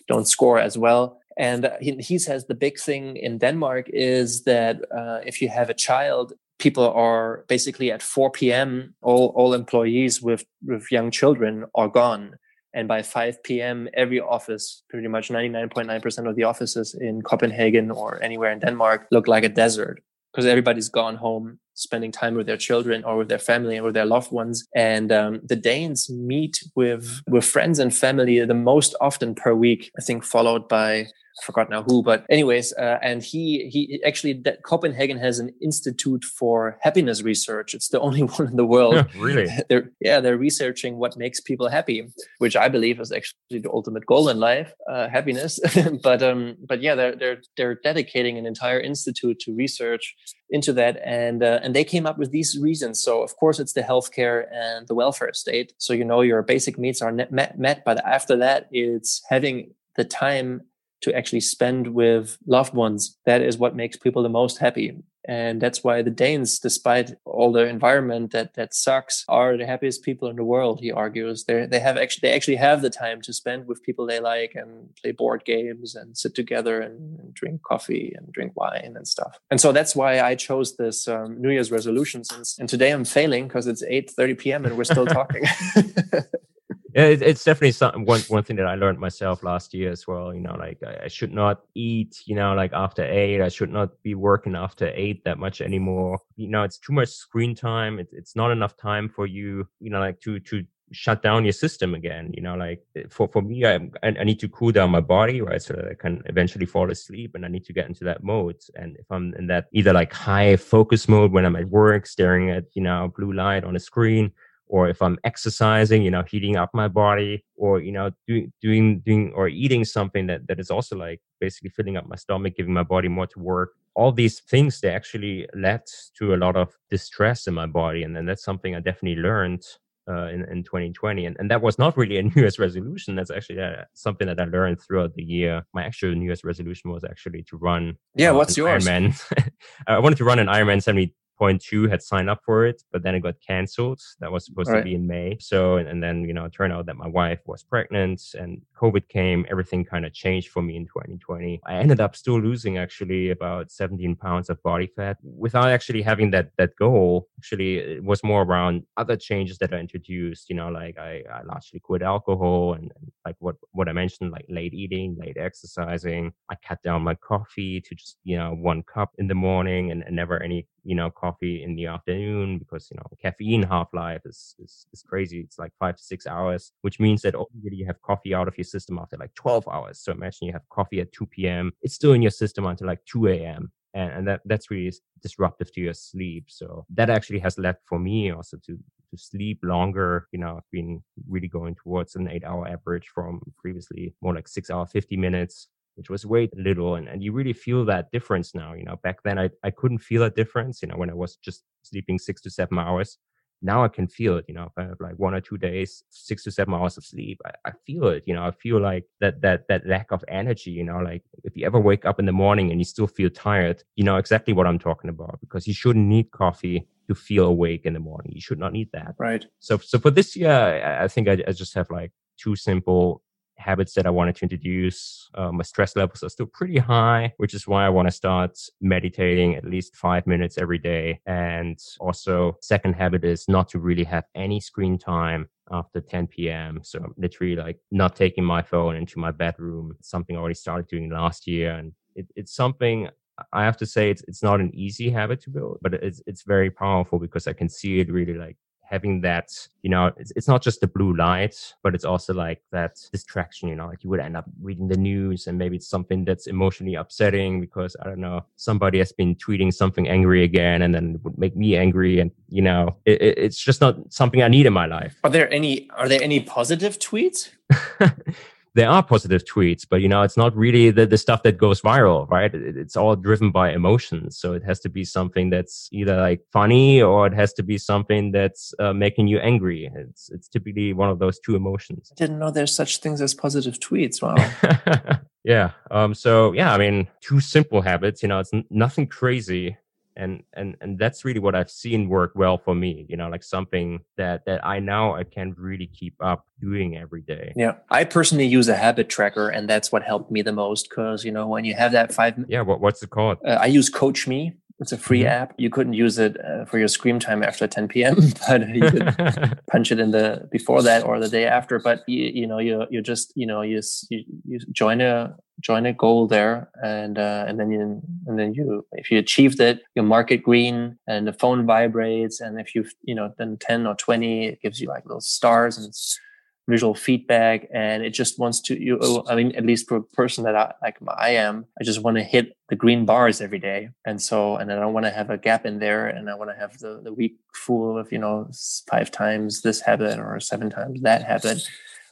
don't score as well. And he, he says the big thing in denmark is that uh, if you have a child people are basically at 4 p.m all all employees with with young children are gone and by 5 p.m., every office, pretty much 99.9% of the offices in Copenhagen or anywhere in Denmark, look like a desert because everybody's gone home spending time with their children or with their family with their loved ones. And um, the Danes meet with with friends and family the most often per week. I think followed by forgot now who, but anyways, uh, and he he actually that Copenhagen has an institute for happiness research. It's the only one in the world. really? they're yeah they're researching what makes people happy, which I believe is actually the ultimate goal in life, uh, happiness. but um but yeah they're they're they're dedicating an entire institute to research into that and uh, and they came up with these reasons so of course it's the healthcare and the welfare state so you know your basic needs are met, met but after that it's having the time to actually spend with loved ones. That is what makes people the most happy. And that's why the Danes, despite all the environment that that sucks, are the happiest people in the world. He argues they they have actually they actually have the time to spend with people they like and play board games and sit together and, and drink coffee and drink wine and stuff. And so that's why I chose this um, New Year's resolutions. And, and today I'm failing because it's eight thirty p.m. and we're still talking. it, it's definitely something. One one thing that I learned myself last year as well. You know, like I, I, should not eat. You know, like after eight, I should not be working after eight that much anymore. You know, it's too much screen time. It's it's not enough time for you. You know, like to to shut down your system again. You know, like eh, for for me, I I need to cool down my body, right, so that I can eventually fall asleep, and I need to get into that mode. And if I'm in that either like high focus mode when I'm at work, staring at you know blue light on a screen or if I'm exercising, you know, heating up my body, or you know, doing doing doing or eating something that that is also like basically filling up my stomach, giving my body more to work. All these things they actually led to a lot of distress in my body, and then that's something I definitely learned uh, in, in 2020. And, and that was not really a New Year's resolution. That's actually uh, something that I learned throughout the year. My actual New Year's resolution was actually to run. Yeah, uh, what's yours? Ironman. I wanted to run an Ironman 70 point two had signed up for it, but then it got canceled. That was supposed right. to be in May. So, and, and, then, you know, it turned out that my wife was pregnant and COVID came. Everything kind of changed for me in 2020. I ended up still losing actually about 17 pounds of body fat without actually having that, that goal. Actually, it was more around other changes that I introduced, you know, like I, I largely quit alcohol and, and like what, what I mentioned, like late eating, late exercising. I cut down my coffee to just, you know, one cup in the morning and, and never any you know coffee in the afternoon because you know caffeine half life is, is, is crazy. It's like five to six hours which means that already you have coffee out of your system after like 12 hours. So imagine you have coffee at 2 p.m it's still in your system until like 2 a.m and, and that that's really disruptive to your sleep. So that actually has led for me also to to sleep longer. You know i've been really going towards an eight hour average from previously more like six hour 50 minutes which was way little. And, and you really feel that difference now. You know, back then I, I couldn't feel a difference, you know, when I was just sleeping six to seven hours. Now I can feel it, you know, if I have like one or two days, six to seven hours of sleep, I, I feel it, you know, I feel like that, that, that lack of energy, you know, like if you ever wake up in the morning and you still feel tired, you know exactly what I'm talking about because you shouldn't need coffee to feel awake in the morning. You should not need that. Right. So, so for this year, I, I think I, I just have like two simple habits that I wanted to introduce. Uh, my stress levels are still pretty high, which is why I want to start meditating at least five minutes every day. And also, second habit is not to really have any screen time after 10 p.m. So literally like not taking my phone into my bedroom. Something I already started doing last year, and it, it's something I have to say it's it's not an easy habit to build, but it's it's very powerful because I can see it really like having that, you know, it's, it's not just the blue light, but it's also like that distraction, you know, like you would end up reading the news and maybe it's something that's emotionally upsetting because I don't know, somebody has been tweeting something angry again and then it would make me angry. And, you know, it, it's just not something I need in my life. Are there any, are there any positive tweets? there are positive tweets, but you know, it's not really the, the stuff that goes viral, right? It, it's all driven by emotions. So it has to be something that's either like funny or it has to be something that's uh, making you angry. It's, it's typically one of those two emotions. I didn't know there's such things as positive tweets. Wow. yeah. Um, so yeah, I mean, two simple habits, you know, it's n- nothing crazy and and and that's really what i've seen work well for me you know like something that that i now i can really keep up doing every day. Yeah. I personally use a habit tracker and that's what helped me the most because you know when you have that five yeah what, what's it called? Uh, i use coach me it's a free mm-hmm. app. You couldn't use it uh, for your screen time after 10 p.m., but you could punch it in the before that or the day after. But you, you know, you you just you know you, you you join a join a goal there, and uh, and then you and then you if you achieved it, you mark it green, and the phone vibrates, and if you you know then 10 or 20, it gives you like little stars and it's visual feedback and it just wants to you oh, i mean at least for a person that i like i am i just want to hit the green bars every day. And so and i don't want to have a gap in there and i want to have the, the week full of you know five times this habit or seven times that habit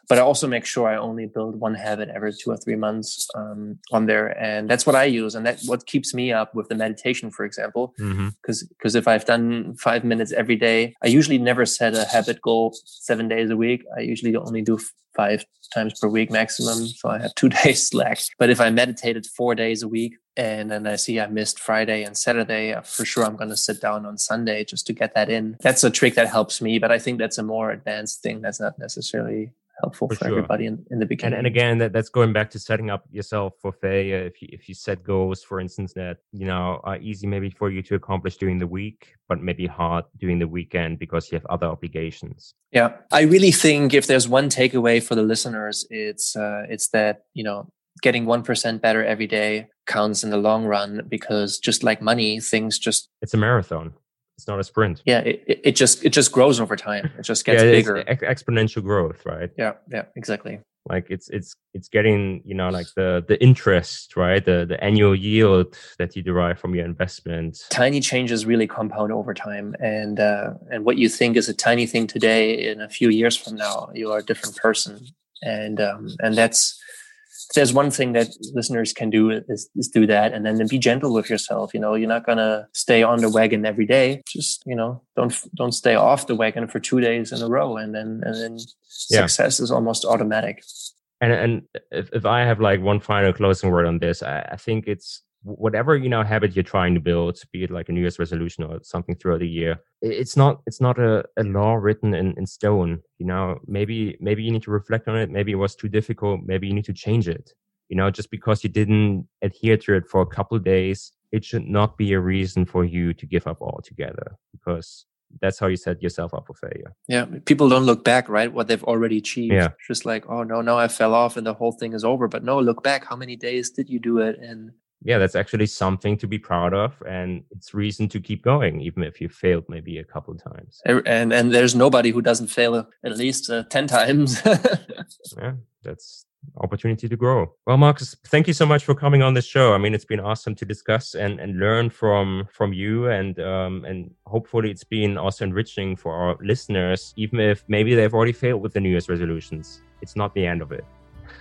but I also make sure I only build one habit every two or three months um, on there, and that's what I use, and that's what keeps me up with the meditation, for example. Because mm-hmm. because if I've done five minutes every day, I usually never set a habit goal seven days a week. I usually only do five times per week maximum, so I have two days slack. But if I meditated four days a week, and then I see I missed Friday and Saturday, uh, for sure I'm going to sit down on Sunday just to get that in. That's a trick that helps me, but I think that's a more advanced thing. That's not necessarily helpful for, for sure. everybody in, in the beginning. And, and again, that, that's going back to setting up yourself for failure. If you, if you set goals, for instance, that you know are easy maybe for you to accomplish during the week, but maybe hard during the weekend because you have other obligations. Yeah, I really think if there's one takeaway for the listeners, it's uh, it's that you know getting 1% better every day counts in the long run because just like money things just it's a marathon it's not a sprint. Yeah, it, it just it just grows over time. It just gets yeah, bigger. Ex- exponential growth, right? Yeah, yeah, exactly. Like it's it's it's getting you know like the the interest, right? The the annual yield that you derive from your investment. Tiny changes really compound over time, and uh, and what you think is a tiny thing today, in a few years from now, you are a different person, and um, and that's there's one thing that listeners can do is, is do that and then be gentle with yourself you know? You're not gonna stay on the wagon every day. Just you know don't don't stay off the wagon for two days in a row and then and then yeah. success is almost automatic. And and if, if i have like one final closing word on this I, I think it's whatever you know habit you're trying to build be it like a new year's resolution or something throughout the year it's not it's not a, a law written in, in stone you know maybe maybe you need to reflect on it maybe it was too difficult maybe you need to change it you know just because you didn't adhere to it for a couple days it should not be a reason for you to give up altogether because that's how you set yourself up for failure. Yeah, people don't look back, right? What they've already achieved. Yeah, just like, oh no, no, I fell off and the whole thing is over. But no, look back. How many days did you do it? And yeah, that's actually something to be proud of, and it's reason to keep going, even if you failed maybe a couple of times. And and there's nobody who doesn't fail at least uh, ten times. yeah, that's opportunity to grow. Well, Marcus, thank you so much for coming on the show. I mean, it's been awesome to discuss and, and learn from from you, and um, and hopefully it's been also enriching for our listeners, even if maybe they've already failed with the New Year's resolutions. It's not the end of it.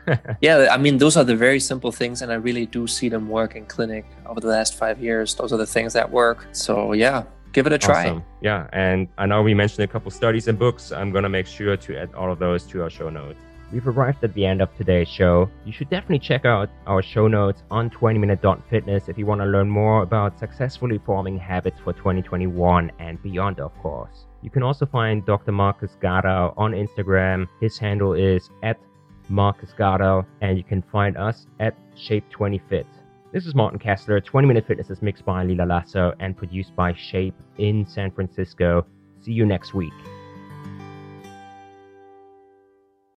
yeah, I mean, those are the very simple things, and I really do see them work in clinic over the last five years. Those are the things that work. So, yeah, give it a try. Awesome. Yeah, and I know we mentioned a couple studies and books. I'm going to make sure to add all of those to our show notes. We've arrived at the end of today's show. You should definitely check out our show notes on 20minute.fitness if you want to learn more about successfully forming habits for 2021 and beyond, of course. You can also find Dr. Marcus Gadau on Instagram. His handle is at Marcus Gadau, and you can find us at Shape20Fit. This is Martin Kessler. 20 Minute Fitness is mixed by Lila Lasso and produced by Shape in San Francisco. See you next week.